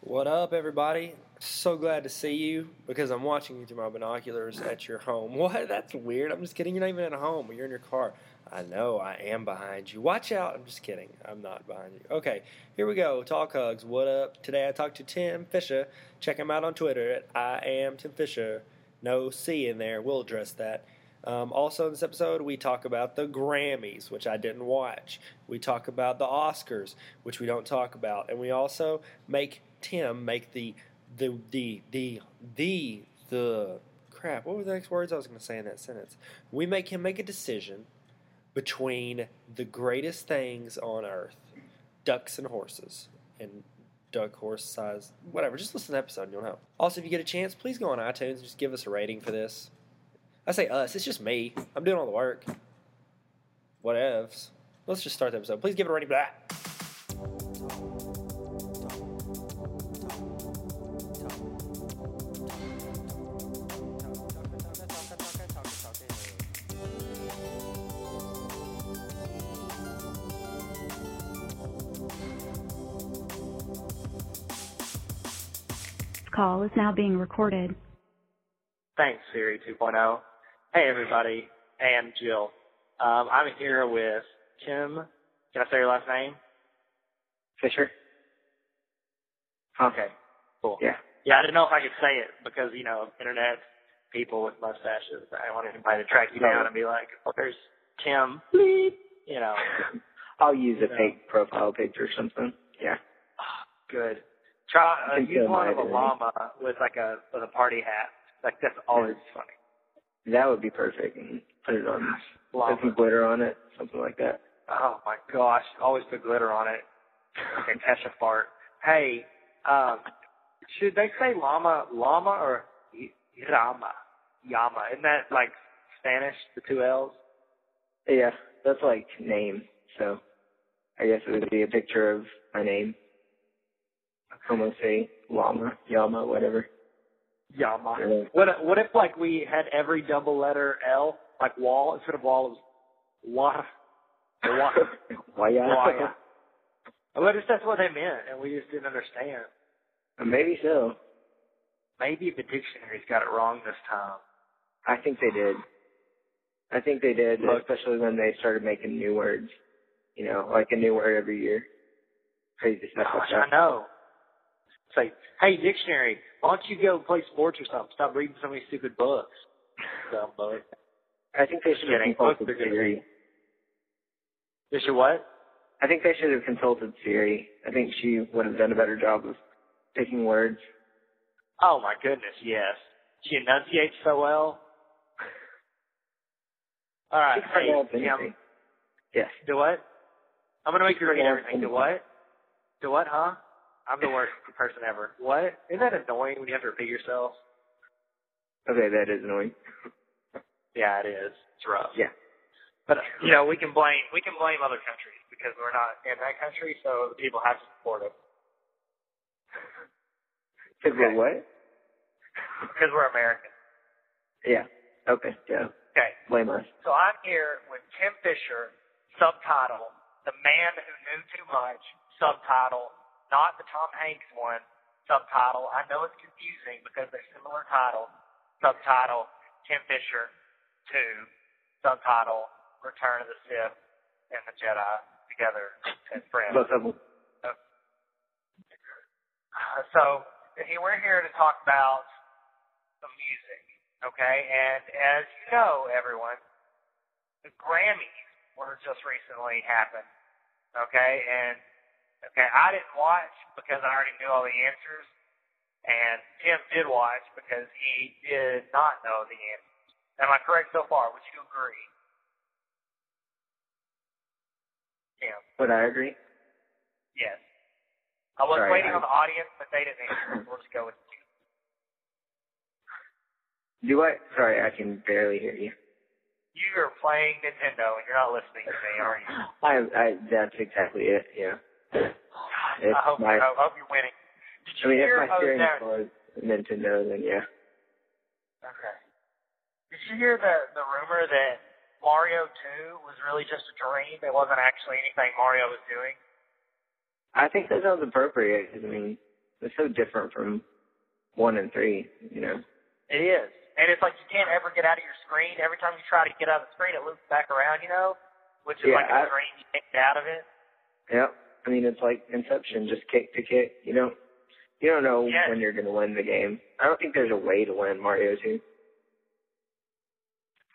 What up, everybody? So glad to see you because I'm watching you through my binoculars at your home. What? That's weird. I'm just kidding. You're not even at home. You're in your car. I know. I am behind you. Watch out. I'm just kidding. I'm not behind you. Okay, here we go. Talk Hugs. What up? Today I talked to Tim Fisher. Check him out on Twitter at I am Tim Fisher. No C in there. We'll address that. Um, also, in this episode, we talk about the Grammys, which I didn't watch. We talk about the Oscars, which we don't talk about, and we also make Tim make the the the the the the crap. What were the next words I was going to say in that sentence? We make him make a decision between the greatest things on earth, ducks and horses, and duck horse size, whatever. Just listen to the episode and you'll know. Also, if you get a chance, please go on iTunes and just give us a rating for this. I say us, it's just me. I'm doing all the work. Whatevs. Let's just start the episode. Please give it a rating. Blah. Call is now being recorded. Thanks, Siri 2.0. Hey, everybody, and Jill. Um, I'm here with Tim. Can I say your last name? Fisher? Okay, cool. Yeah. Yeah, I didn't know if I could say it because, you know, internet people with mustaches. I wanted anybody to track you down and be like, oh, there's Tim. Bleep. You know, I'll use a Yeah. fake profile picture or something. Yeah. good. Try uh, use one of a llama with like a with a party hat. Like that's always funny. That would be perfect. Put it on, put some glitter on it, something like that. Oh my gosh, always put glitter on it. Okay, catch a fart. Hey, um, should they say llama, llama or y- llama? Yama. Isn't that like Spanish, the two L's? Yeah, that's like name. So I guess it would be a picture of my name. Como say llama, yama, whatever. Yama. Yeah. What what if like we had every double letter L, like wall instead of wall it was wa wa Why yeah? Waya. What if that's what they meant and we just didn't understand? Maybe so. Maybe the dictionary's got it wrong this time. I think they did. I think they did, Look. especially when they started making new words. You know, like a new word every year. Crazy stuff Gosh, like I that. Say, hey, dictionary, why don't you go play sports or something? Stop reading so many stupid books. Dumb book. I think they should have consulted Books are gonna Siri. Is your what? I think they should have consulted Siri. I think she would have done a better job of picking words. Oh my goodness, yes. She enunciates so well. All right, hey, anything. Yes. do what? I'm gonna make you read everything. Do what? Do what, huh? I'm the worst person ever. What? Isn't that annoying when you have to repeat yourself? Okay, that is annoying. Yeah, it is. It's rough. Yeah. But you know, we can blame we can blame other countries because we're not in that country, so the people have to support us Because Okay. we're what? because we're American. Yeah. Okay. Yeah. Okay, Blame us. so I'm here with Tim Fisher, subtitle "The Man Who Knew Too Much," subtitle not the Tom Hanks one, subtitle I know it's confusing because they're similar titles. Subtitle Tim Fisher two, subtitle Return of the Sith and the Jedi together as friends. Both of them. Uh, so here we're here to talk about the music, okay? And as you know, everyone, the Grammys were just recently happened, okay? And okay, I didn't watch because I already knew all the answers, and Tim did watch because he did not know the answers. Am I correct so far? Would you agree? Tim, Would I agree? yes. I was Sorry, waiting I- on the audience, but they didn't answer. We'll just go with you. Do I? Sorry, I can barely hear you. You are playing Nintendo and you're not listening to me, are you? I, I, that's exactly it. Yeah. I hope, my, I hope you're winning. Did you I mean, if hear? my oh, steering there- was Nintendo, then yeah. Okay. Did you hear the the rumor that Mario 2 was really just a dream? It wasn't actually anything Mario was doing. I think that sounds appropriate. I mean, It's so different from one and three, you know. It is. And it's like you can't ever get out of your screen. Every time you try to get out of the screen, it loops back around, you know, which is Yeah, like a I- screen you can't get out of it. Yep. I mean, it's like Inception, just kick to kick. You don't, you don't know Yes. when you're going to win the game. I don't think there's a way to win Mario 2.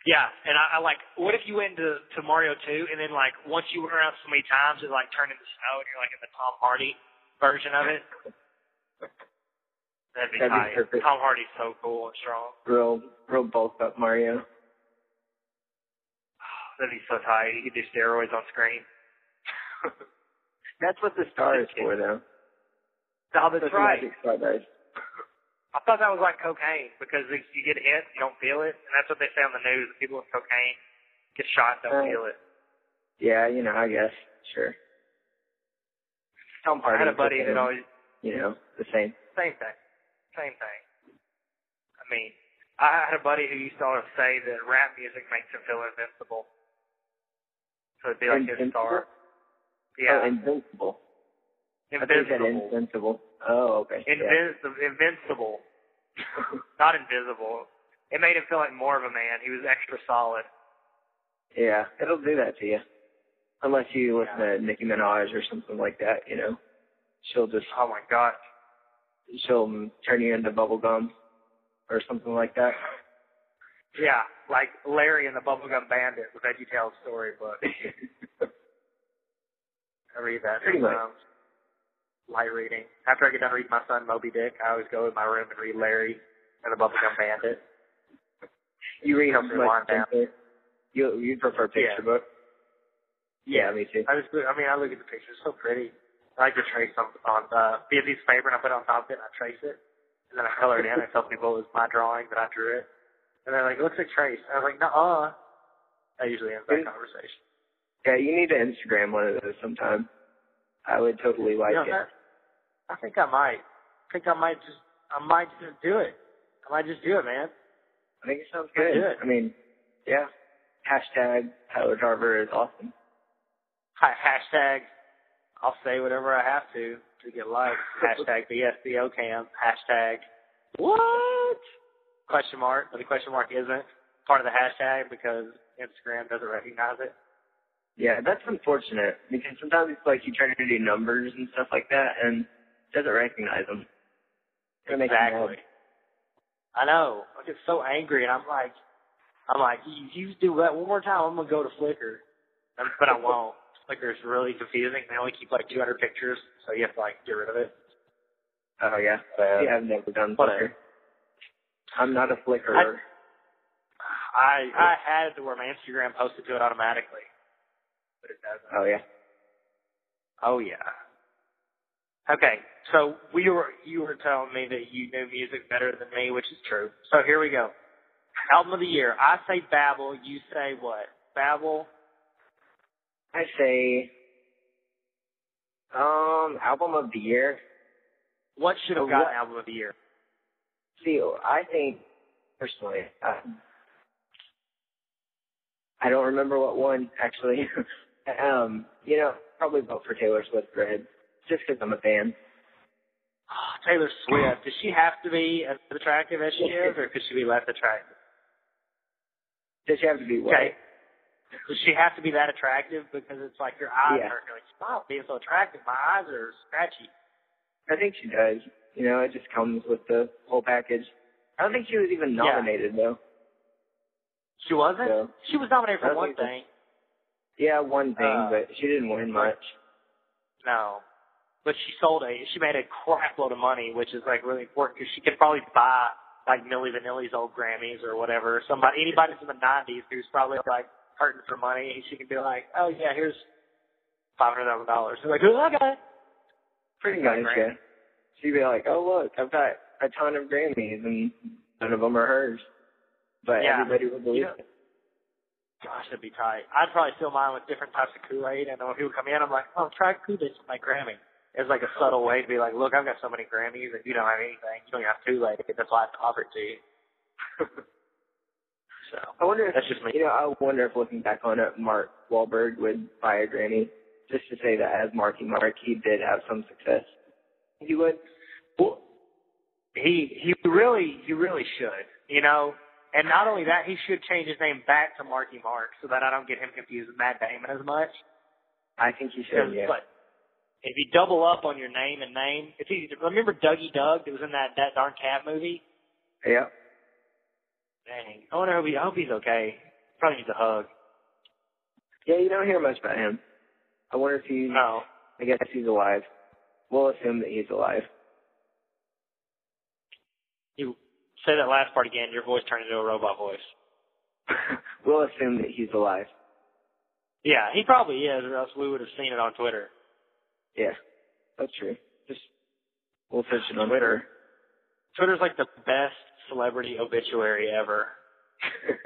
Yeah, and I, I like. What if you went to to Mario Two, and then like once you went around so many times, it like turned into snow, and you're like in the Tom Hardy version of it. That'd be That'd be perfect. Tom Hardy's so cool and strong. Real, real bulked up Mario. That'd be so tight. You could do steroids on screen. That's what the star is for, though. Oh, that's right. Star. I thought that was like cocaine because if you get hit, you don't feel it, and that's what they say on the news. People with cocaine get shot, don't Uh, feel it. Yeah, you know, I guess. Sure. Tom I had a buddy that always You know, the same. same thing, same thing. I mean, I had a buddy who used to always say that rap music makes him feel invincible. So it'd be like his Invincible? Star. Oh, Yeah, invincible. I think you said invincible. invincible. Oh, okay. Yeah. Invincible, invincible, not invisible. It made him feel like more of a man. He was extra solid. Yeah, it'll do that to you. Unless you listen to Nicki Minaj or something like that, you know. She'll just Oh my god. she'll turn you into bubble gum or something like that. Yeah, like Larry and the Bubblegum Bandit, the Veggie Tales story book. I read that Pretty much. sometimes. Light reading. After I get done reading my son Moby Dick, I always go in my room and read Larry and the Bubblegum Bandit. You read me much down. You you prefer picture Yeah. book? Yeah, me too. I just, I mean, I look at the pictures, so pretty. I like to trace on, on uh, be a piece of paper and I put it on top of it and I trace it. And then I color it in and tell people it was my drawing that I drew it. And they're like, it looks like trace. And I was like, nuh-uh. That usually ends that conversation. Yeah, you need to Instagram one of those sometime. I would totally like you know, it. that, I think I might. I think I might just, I might just do it. I might just do it, man. I think it sounds good. it. I mean, yeah. Hashtag Tyler Tarver is awesome. Hi, hashtag, I'll say whatever I have to to get likes. Hashtag BSBO cam. Hashtag, what? Question mark. But the question mark isn't part of the hashtag because Instagram doesn't recognize it. Yeah, that's unfortunate because sometimes it's like you try to do numbers and stuff like that and it doesn't recognize them. It makes me mad. Exactly. I know. I get so angry, and I'm like, I'm like, you, you do that one more time, I'm gonna go to Flickr, but I won't. Flickr is really confusing. They only keep like 200 pictures, so you have to like get rid of it. Oh yeah. See, I've never done Flickr. I'm not a Flickr. I I had it to where my Instagram posted to it automatically, but it doesn't. Oh yeah. Oh yeah. Okay, so we were you were telling me that you knew music better than me, which is true. So here we go. Album of the year. I say Babel. You say what? Babel. I say um album of the year. What should have gotten album of the year? See, I think personally, uh, I don't remember what one actually. um, you know, probably vote for Taylor Swift Red, just because I'm a fan. Oh, Taylor Swift. Does she have to be as attractive as she is, or could she be less attractive? Does she have to be what? Okay. Does she have to be that attractive? Because it's like your eyes Yeah. are like, stop being so attractive. My eyes are scratchy. I think she does. You know, it just comes with the whole package. I don't think she was even Yeah. nominated though. She wasn't. So, She was nominated for one thing. Yeah, one thing, Uh, but she didn't win much. No. But she sold a, she made a crap load of money, which is like really important because she could probably buy like Milli Vanilli's old Grammys or whatever. Somebody, anybody from the 90s who's probably like hurting for money, she can be like, oh yeah, here's $500,000. They're like, oh, okay. Pretty a yeah. She'd be like, "Oh look, I've got a ton of Grammys, and none of them are hers." But Yeah. everybody would believe You know- it. Gosh, that'd be tight. I'd probably fill mine with different types of Kool-Aid, and then when people come in, I'm like, oh, try Kool-Aid for my Grammy. It's like a subtle way to be like, look, I've got so many Grammys, and you don't have anything. You don't even have Kool-Aid. That's why I have to offer it to you. so, I wonder if that's just me. you know. I wonder if looking back on it, Mark Wahlberg would buy a Grammy just to say that as Marky Mark, he did have some success. He would. Well, he he really he really should, you know. And not only that, he should change his name back to Marky Mark so that I don't get him confused with Matt Damon as much. I think you should. Yeah. But if you double up on your name and name, it's easy to remember. Dougie Doug that was in that that darn cat movie. Yeah. Dang, I wonder if he. I hope he's okay. Probably needs a hug. Yeah, you don't hear much about him. I wonder if he's. No. I guess he's alive. We'll assume that he's alive. You say that last part again. Your voice turned into a robot voice. we'll assume that he's alive. Yeah, he probably is, or else we would have seen it on Twitter. Yeah, that's true. Just we'll search it on Twitter. Twitter's like the best celebrity obituary ever.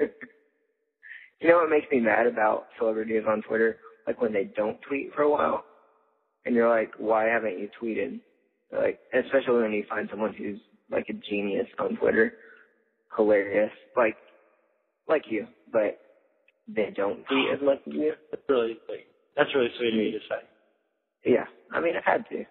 you know what makes me mad about celebrities on Twitter? Like when they don't tweet for a while, and you're like, why haven't you tweeted? Like, especially when you find someone who's like a genius on Twitter, hilarious, like, like you, but they don't tweet as much as you. That's really sweet. That's really sweet of you to say. Yeah, I mean, I had to.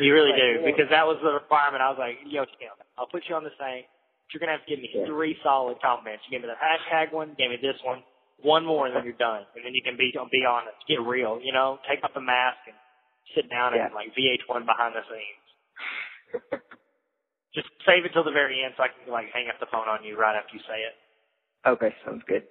you really do because that was the requirement. I was like, yo, Tim, I'll put you on the same. You're gonna have to give me yeah. three solid compliments. You gave me the hashtag one, gave me this one, one more, and then you're done. And then you can be be honest, get real. You know, take off the mask and sit down yeah. and like VH1 behind the scenes. Just save it till the very end so I can like hang up the phone on you right after you say it. Okay, sounds good.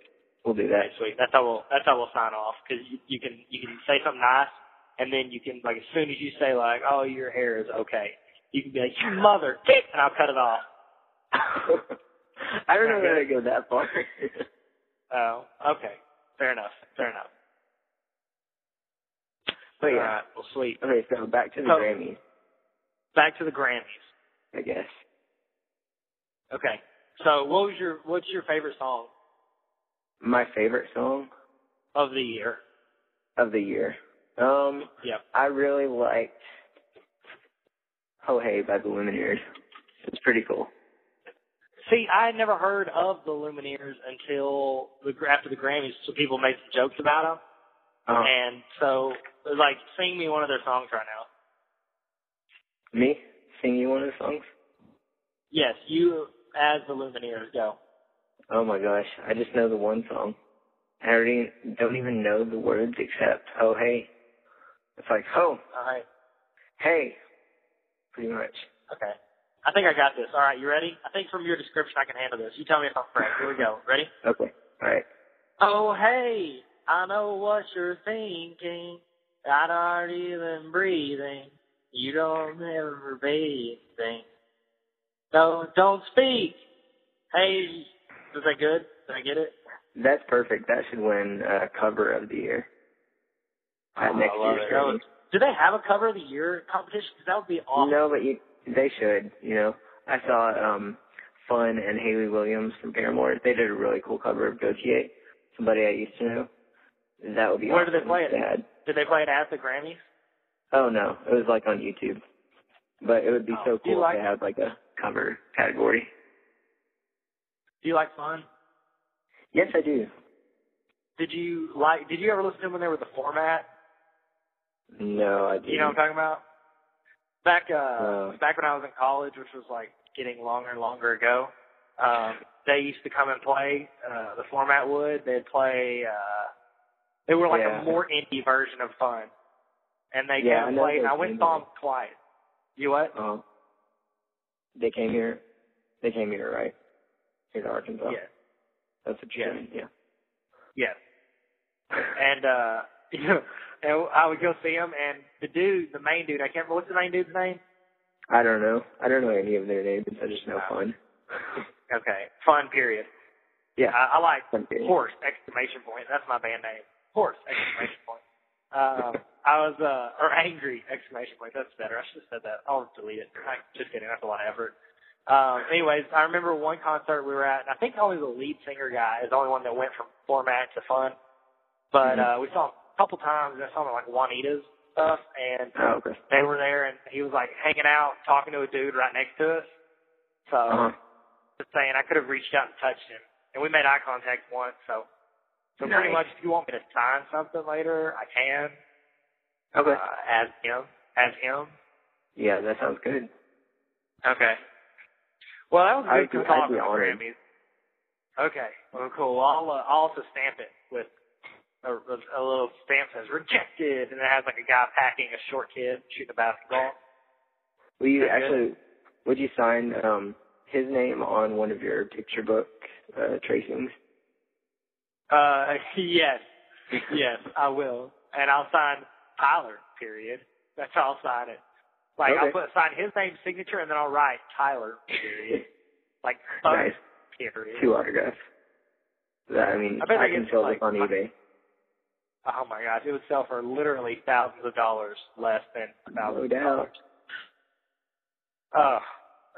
We'll do that. Okay, sweet. That's how we'll that's how we'll sign off because you, you can you can say something nice and then you can like as soon as you say like oh your hair is okay you can be like you mother and I'll cut it off. I don't know that I go that far. oh, okay. Fair enough. Fair enough. But yeah, right. well, sweet. Okay, so back to the so, Grammys. Back to the Grammys. I guess. Okay. So, what was your what's your favorite song? My favorite song of the year. Of the year. Um. Yeah. I really liked "Oh Hey" by the Lumineers. It's pretty cool. See, I had never heard of the Lumineers until the after the Grammys, so people made some jokes about them. Uh-huh. And so, like, sing me one of their songs right now. Me? Sing you one of the songs? Yes, you as the Lumineers go. Oh my gosh, I just know the one song. I already don't even know the words except "Oh hey." It's like "Oh, all right, hey," pretty much. Okay, I think I got this. All right, you ready? I think from your description I can handle this. You tell me if I'm correct. Here we go. Ready? Okay. All right. Oh hey, I know what you're thinking. I aren't even breathing. You don't ever be anything. No, don't speak. Hey, is that good? Did I get it? That's perfect. That should win uh, cover of the year. At oh, next I love year's it. Was, do they have a cover of the year competition? Because that would be awesome. No, but you, they should. You know, I saw um, Fun and Hayley Williams from Paramore. They did a really cool cover of Gotye, somebody I used to know. That would be. Awesome. Where awesome did they play it? Did they play it at the Grammys? Oh no, it was like on YouTube. But it would be oh, so cool like, if they had like a cover category. Do you like Fun? Yes, I do. Did you like? Did you ever listen to them when they were the format? No, I didn't. You know what I'm talking about? Back uh, uh, back when I was in college, which was like getting longer and longer ago, um, they used to come and play. Uh, the format would they'd play. Uh, they were like yeah. a more indie version of Fun, and they yeah, came I. And I went and saw them twice. You what? Uh, they came here. They came here, right? Here to Arkansas. Yeah. That's what you Yes. mean. Yeah. Yes. and uh you know, and I would go see him, and the dude, the main dude, I can't remember what's the main dude's name. I don't know. I don't know any of their names. I just know fun. Okay, fun period. yeah. I, I like horse exclamation point. That's my band name. Horse exclamation point. Um, I was uh or angry exclamation point. That's better. I should have said that. I'll delete it. I, just kidding. That's a lot of effort. Um, anyways, I remember one concert we were at, and I think only the lead singer guy is the only one that went from format to fun. But Mhm. uh, we saw him a couple times. I saw him at like Juanita's stuff, and Oh, okay. they were there, and he was like hanging out, talking to a dude right next to us. So Uh-huh. just saying, I could have reached out and touched him, and we made eye contact once. So, so pretty much, if you want me to sign something later, I can. Okay. Uh, as him, as him. yeah, that sounds good. Okay. Well, that was a good be- talk I'd be about honored. Grammys. Okay. Well, cool. I'll, uh, I'll also stamp it with a, a, a little stamp that says rejected, and it has like a guy packing a short kid shooting a basketball. Will you That's good. actually? Would you sign um his name on one of your picture book uh, tracings? Uh, yes, yes, I will, and I'll sign Tyler. Period. That's how I'll sign it. Like I'll put sign his name, signature, and then I'll write Tyler. Period. Like Nice. period. Two autographs. I mean, I bet I, can sell like, this on eBay. Oh my gosh, it would sell for literally thousands of dollars less than a thousand No doubt. dollars. Oh,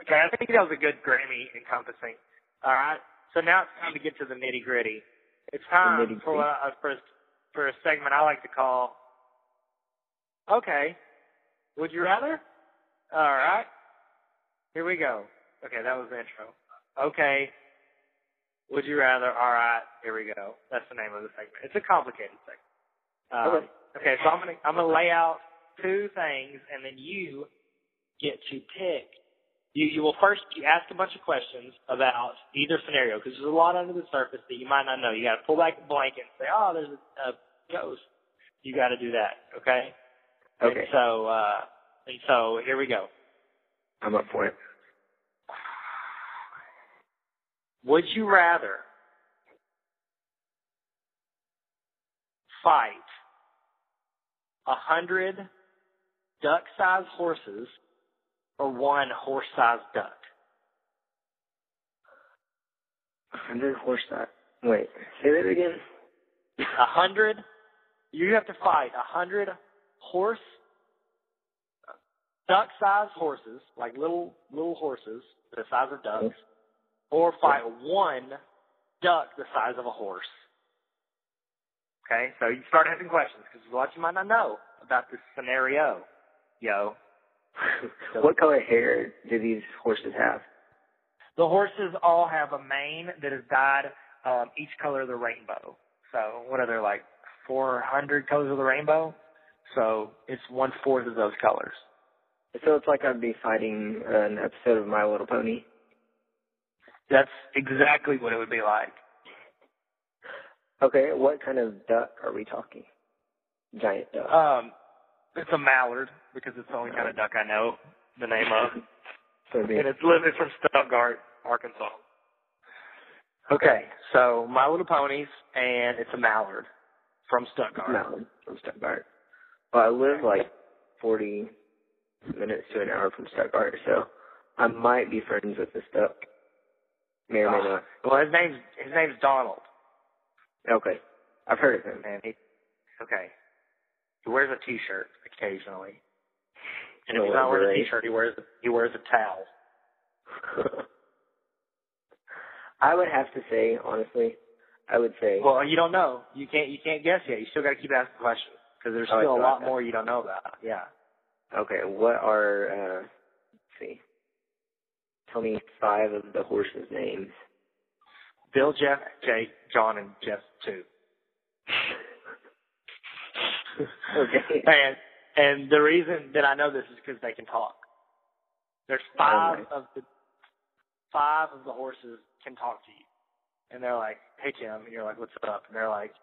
okay. I think that was a good Grammy encompassing. All right. So now it's time to get to the nitty gritty. It's time for I, for a, for a segment I like to call. Okay. Would you rather? All right. Here we go. Okay, that was the intro. Okay. Would you rather? All right. Here we go. That's the name of the segment. It's a complicated segment. Um, Okay. okay, so I'm gonna I'm gonna lay out two things, and then you get to pick. You you will first you ask a bunch of questions about either scenario because there's a lot under the surface that you might not know. You got to pull back the blanket and say, oh, there's a, a ghost. You got to do that. Okay. Okay, And so uh, and so here we go. I'm up for it. Would you rather fight a hundred duck-sized horses or one horse-sized duck? Hundred horse that. Wait, say that again. A hundred. You have to fight a hundred horse, duck-sized horses, like little little horses the size of ducks, or fight one duck the size of a horse. Okay, so you start asking questions because there's a lot you might not know about this scenario. Yo, what color hair do these horses have? the horses all have a mane that is dyed um, each color of the rainbow. So what are there like 400 colors of the rainbow? So it's one fourth of those colors. So it's like I'd be fighting an episode of My Little Pony. That's exactly what it would be like. Okay, what kind of duck are we talking? Giant duck. Um, it's a mallard because it's the only kind of duck I know the name of, so be and it's living from Stuttgart, Arkansas. Okay, so My Little Ponies, and it's a mallard from Stuttgart. mountain from Stuttgart. Well, I live like 40 minutes to an hour from Stuttgart, so I might be friends with this duck. May or may Ah, not. Well, his name's his name's Donald, Okay, I've heard of him. and he okay. He wears a T-shirt occasionally, and if Oh, he's not wearing a. T-shirt, he wears he wears a towel. I would have to say, honestly, I would say, Well, you don't know. You can't you can't guess yet. You still got to keep asking questions because there's Oh, still a lot more you don't know about. Yeah. okay, what are, uh, let's see, tell me five of the horses' names. Bill, Jeff, Jake, John, and Jeff too. Okay. And and the reason that I know this is because they can talk. There's oh, five Okay. of the five of the horses can talk to you, and they're like, "Hey Tim," and you're like, "What's up?" And they're like,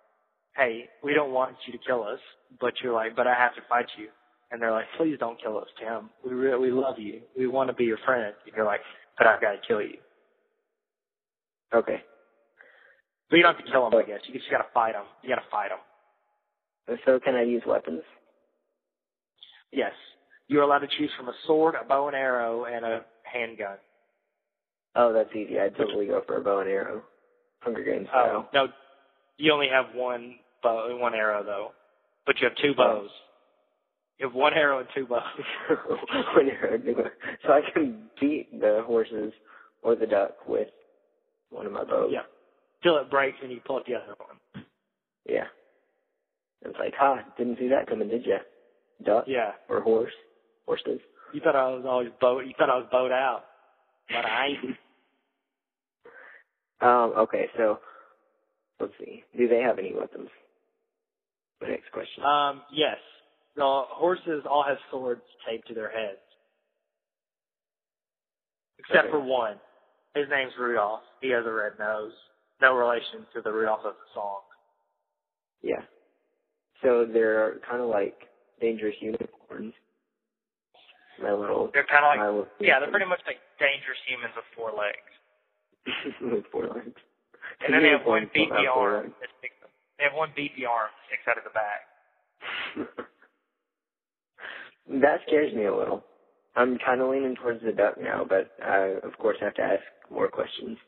"Hey, we don't want you to kill us, but you're like, but I have to fight you." And they're like, "Please don't kill us, Tim. We re- we love you. We want to be your friend." And you're like, "But I've got to kill you." Okay. But you don't have to kill them, I guess. You just got to fight them. You got to fight them. So can I use weapons? Yes. You're allowed to choose from a sword, a bow and arrow, and a handgun. Oh, that's easy. I'd totally go for a bow and arrow. Hunger Games oh, style. Oh no, you only have one bow, one arrow though, but you have two oh. bows. You have one arrow and two bows. One arrow, two bows. so I can beat the horses or the duck with one of my bows. yeah, till it breaks and you pull up the other one. Yeah. It's like, ha, didn't see that coming, did you? Duck Yeah, or horse? Horses. you thought I was always boat. You thought I was bowed out, but I ain't. Um, okay, so let's see. Do they have any weapons? The next question. Um, yes, the horses all have swords taped to their heads. except Okay. for one. His name's Rudolph. He has a red nose. No relation to the Rudolph of the song. Yeah. So they're kind of like dangerous unicorns. My little. They're kind of like, little yeah, they're pretty much like dangerous humans with four legs. with four legs. And then they have one beefy arm that sticks. They have one beefy arm that sticks out of the back. that scares me a little. I'm kind of leaning towards the duck now, but I, of course, have to ask more questions.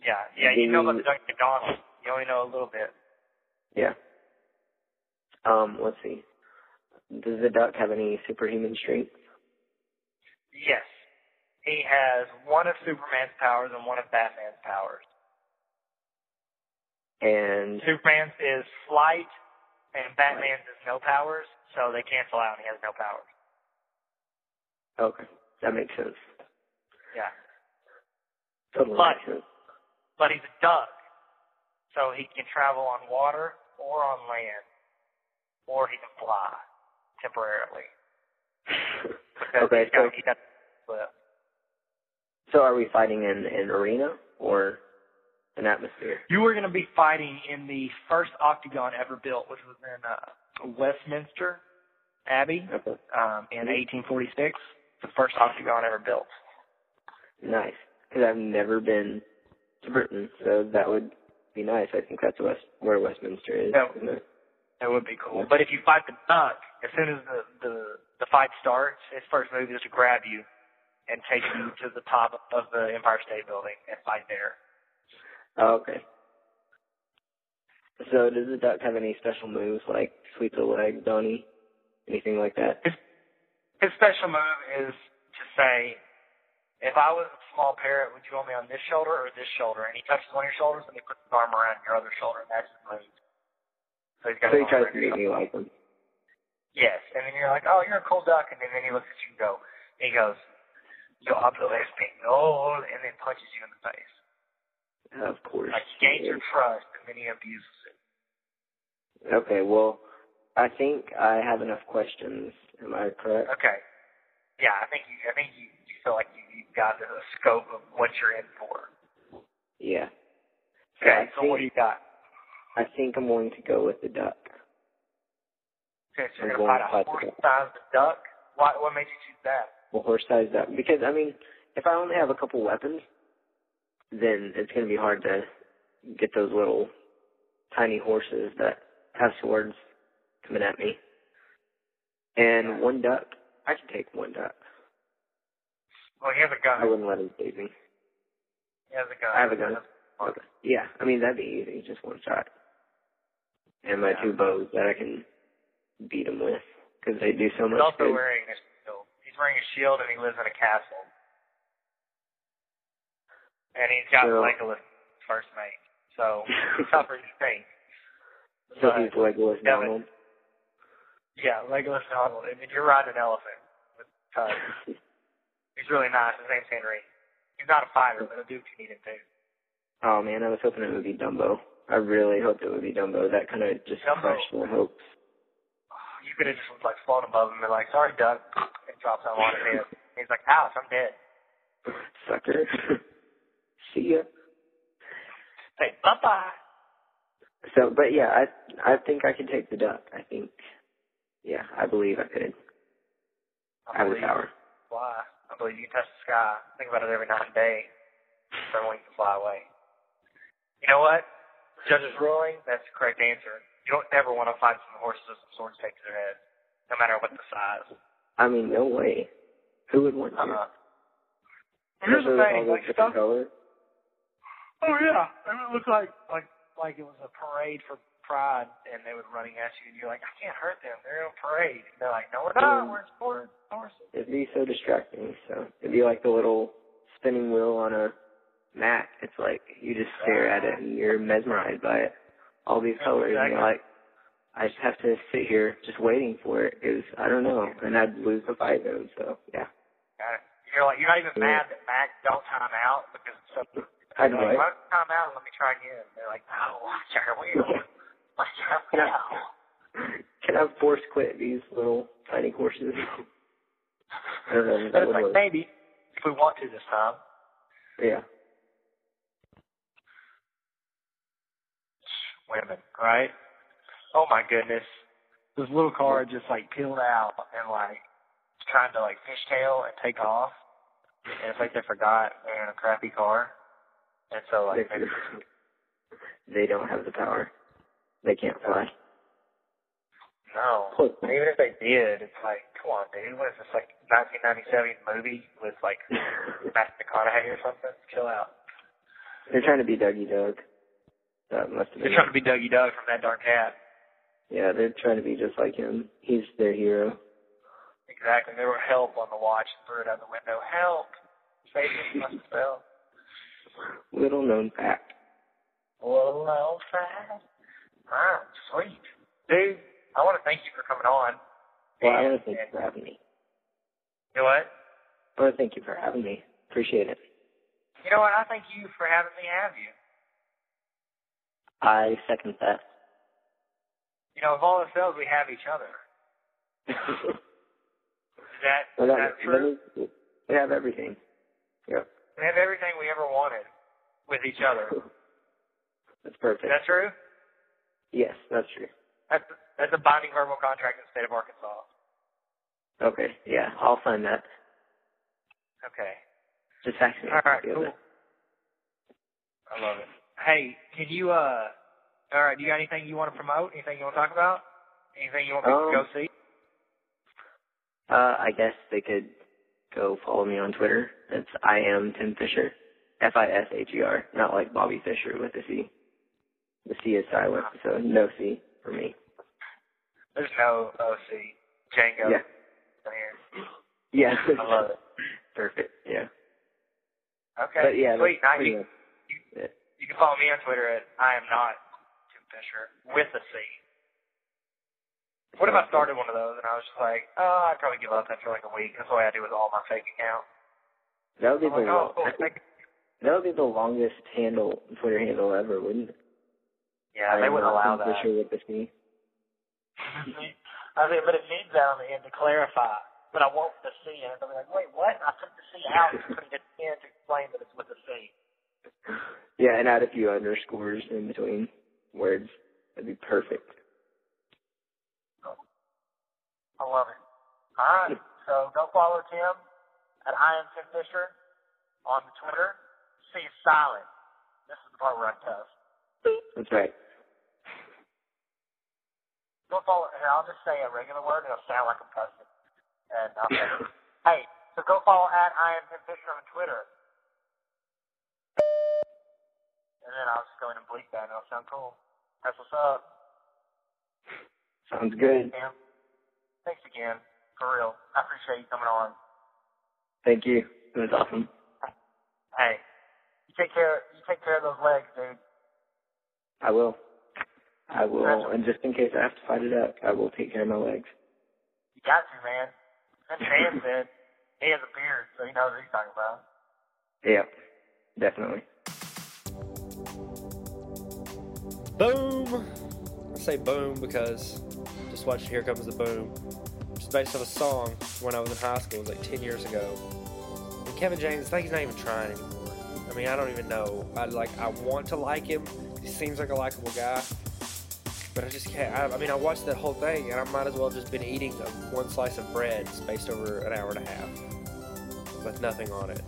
Yeah, yeah. You know about The- the Duck McDonald. You only know a little bit. Yeah. Um, let's see. Does the duck have any superhuman strength? Yes. He has one of Superman's powers and one of Batman's powers. And Superman's is flight, and Batman's is no powers, so they cancel out, and he has no powers. okay, that makes sense. Yeah. Totally But- makes sense. But he's a duck, so he can travel on water or on land, or he can fly temporarily. Okay, he's got, so he got flip. so are we fighting in an arena or an atmosphere? You were going to be fighting in the first octagon ever built, which was in uh, Westminster Abbey Okay, um, in 1846. The first octagon ever built. nice. Because I've never been to Britain, so that would be nice. I think that's West where Westminster is. Yeah. That would be cool. But if you fight the duck, as soon as the, the, the fight starts, his first move is to grab you and take you to the top of the Empire State Building and fight there. Oh, okay. So does the duck have any special moves like sweep the leg, Donnie, anything like that? His special move is to say, if I was a small parrot, would you want me on this shoulder or this shoulder? And he touches one of your shoulders and he puts his arm around your other shoulder, and that's his move. So So he tries to make me like him. Yes, and then you're like, oh, you're a cool duck, and then, then he looks at you and go, he goes, yo hablo español, and then punches you in the face. Of course. Like, he gains your trust, and then he abuses it. Okay, well, I think I have enough questions. Am I correct? Okay. Yeah, I think you, I think you, you feel like you, you've got the scope of what you're in for. Yeah. Okay, so think, what do you got? I think I'm going to go with the duck. Okay, so you're going to fight a the horse-sized duck? Why, what made you choose that? Well, horse-sized duck. Because I mean, if I only have a couple weapons, then it's going to be hard to get those little tiny horses that have swords coming at me. And one duck, I could take one duck. Well, he has a gun. I wouldn't let him save me. He has a gun. I have a gun. Okay. Yeah, I mean that'd be easy, just one shot. And my Yeah. two bows that I can beat him with, because they do so He's much also good. wearing a shield. He's wearing a shield and he lives in a castle. And he's got So- Legolas first mate. So he's tougher than you so But, he's Legolas Donald. Yeah, Legolas Donald. I mean, you're riding an elephant with Tug. He's really nice. His name's Henry. He's not a fighter, but a dude can eat him too. oh man, I was hoping it would be Dumbo. I really hoped it would be Dumbo. That kind of just Dumbo. crushed my hopes. You could have just like flown above him and like, sorry, Doug, and dropped something on his head. He's like, ouch, I'm dead. Sucker. See ya. Say bye bye. So, but yeah, I I think I could take the duck. I think, yeah, I believe I could. I have the believe power. Fly. I believe you can touch the sky. Think about it every night and day. Someone can fly away. You know what? Judge's ruling, that's the correct answer. You don't ever want to fight some horses with some swords taped to their head, no matter what the size. I mean, no way. Who would want to? Uh-huh. Here's the thing, like stuff. colors. Oh yeah, it would look like like like it was a parade for pride, and they were running at you, and you're like, I can't hurt them. They're in a parade. And they're like, No, we're not. Mm. We're in sports horses. It'd be so distracting. So it'd be like the little spinning wheel on a mat. It's like you just stare at it and you're mesmerized by it. All these colors, and you're like, I just have to sit here just waiting for it because I don't know, and I'd lose the fight then. So yeah, Got it. You're like, you're not even mad that Mac don't time out because it's so. I know. Like, Right? Why don't you time out let me try again? They're like, No, watch our wheel. Watch our Can I, wheel. can I force quit these little tiny horses? I don't know. if That it's like maybe. we want to this time. Yeah. Women, right? Oh my goodness. This little car just like peeled out and like trying to like fishtail and take off. And it's like they forgot they're in a crappy car. And so like They, they don't have the power. They can't fly. No. And even if they did, it's like, come on, dude. What is this, like 1997 movie with like Matthew McConaughey or something? Chill out. They're trying to be Dougie Doug. That must have They're trying to be Dougie Doug from that dark hat. Yeah, they're trying to be just like him. He's their hero. Exactly. There were help on the watch and threw it out the window. Help! Safety must have fell. Little known fact. Little known fact. Ah, sweet. Dude, I want to thank you for coming on. Well, I And- want to thank you for having me. You know what? I want to thank you for having me. Appreciate it. You know what? I thank you for having me have you. I second that. You know, of all the cells, we have each other. Is that, well, that, that true? is, we have everything. Yep. We have everything we ever wanted with each other. That's perfect. Is that true? yes, that's true. That's that's a binding verbal contract in the state of Arkansas. Okay, yeah, I'll sign that. Okay. Just fax me a All right. Cool. I love it. Hey, can you uh? All right. Do you got anything you want to promote? Anything you want to talk about? Anything you want people to Um, go see? Uh, I guess they could go follow me on Twitter. It's I am Tim Fisher. F I S H E R, not like Bobby Fischer with a C. The C is silent, so no C for me. There's no OC. Django. Yeah. Yeah. I love it. Perfect. Yeah. Okay. But yeah, Sweet. Now pretty you, you can follow me on Twitter at I am not Fisher with a C. What if I started one of those and I was just like, oh, I'd probably give up after like a week. That's the way I do with all my fake accounts. That would be I'm the like, oh, cool. That would be the longest handle Twitter handle ever, wouldn't it? Yeah, I they wouldn't allow that. Fisher with a C. I think, but it needs that on the end to clarify. But I want the C in it. I'll be like, wait, what? I took the C out and put it in to explain that it's with a C. Yeah, and add a few underscores in between words. That'd be perfect. I love it. All right. So go follow Tim at I am Tim Fisher on Twitter. See is silent. This is the part where I cuss. That's right. Go follow. Here, I'll just say a regular word and it'll sound like I'm cussing. And I'll uh, say, hey, so go follow at I am Tim Fisher on Twitter. And then I'll just go in and bleep that and it'll sound cool. That's what's up. Sounds good. Thanks again. For real. I appreciate you coming on. Thank you. It was awesome. Hey, you take care. You take care of those legs, dude. I will. I will. And just in case I have to fight it out, I will take care of my legs. You got to, man. And Dan said he has a beard, so he knows what he's talking about. Yeah, definitely. Boom! I say boom because just watch Here Comes the Boom. It's based on a song when I was in high school. It was like 10 years ago. And Kevin James, I think he's not even trying anymore. I mean, I don't even know. I like. I want to like him. He seems like a likable guy. But I just can't. I, I mean, I watched that whole thing, and I might as well just been eating a, one slice of bread spaced over an hour and a half with nothing on it.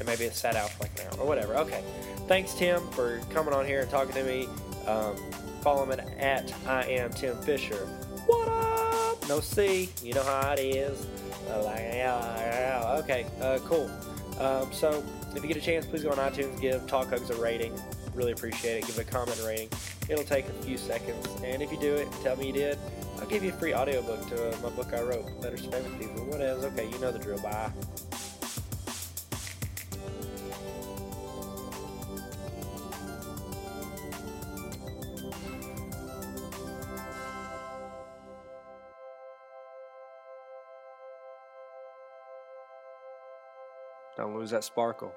And maybe it sat out for like an hour or whatever. Okay. Thanks, Tim, for coming on here and talking to me. Um, follow me at I am Tim Fisher. What up? No C. You know how it is. Uh, Okay, uh, cool. Um, so if you get a chance, please go on iTunes, give Talk Hugs a rating. Really appreciate it. Give it a comment rating. It'll take a few seconds. And if you do it, tell me you did. I'll give you a free audiobook to uh, my book I wrote, Letters to Famous People. What else? Okay, you know the drill. Bye. Lose that sparkle.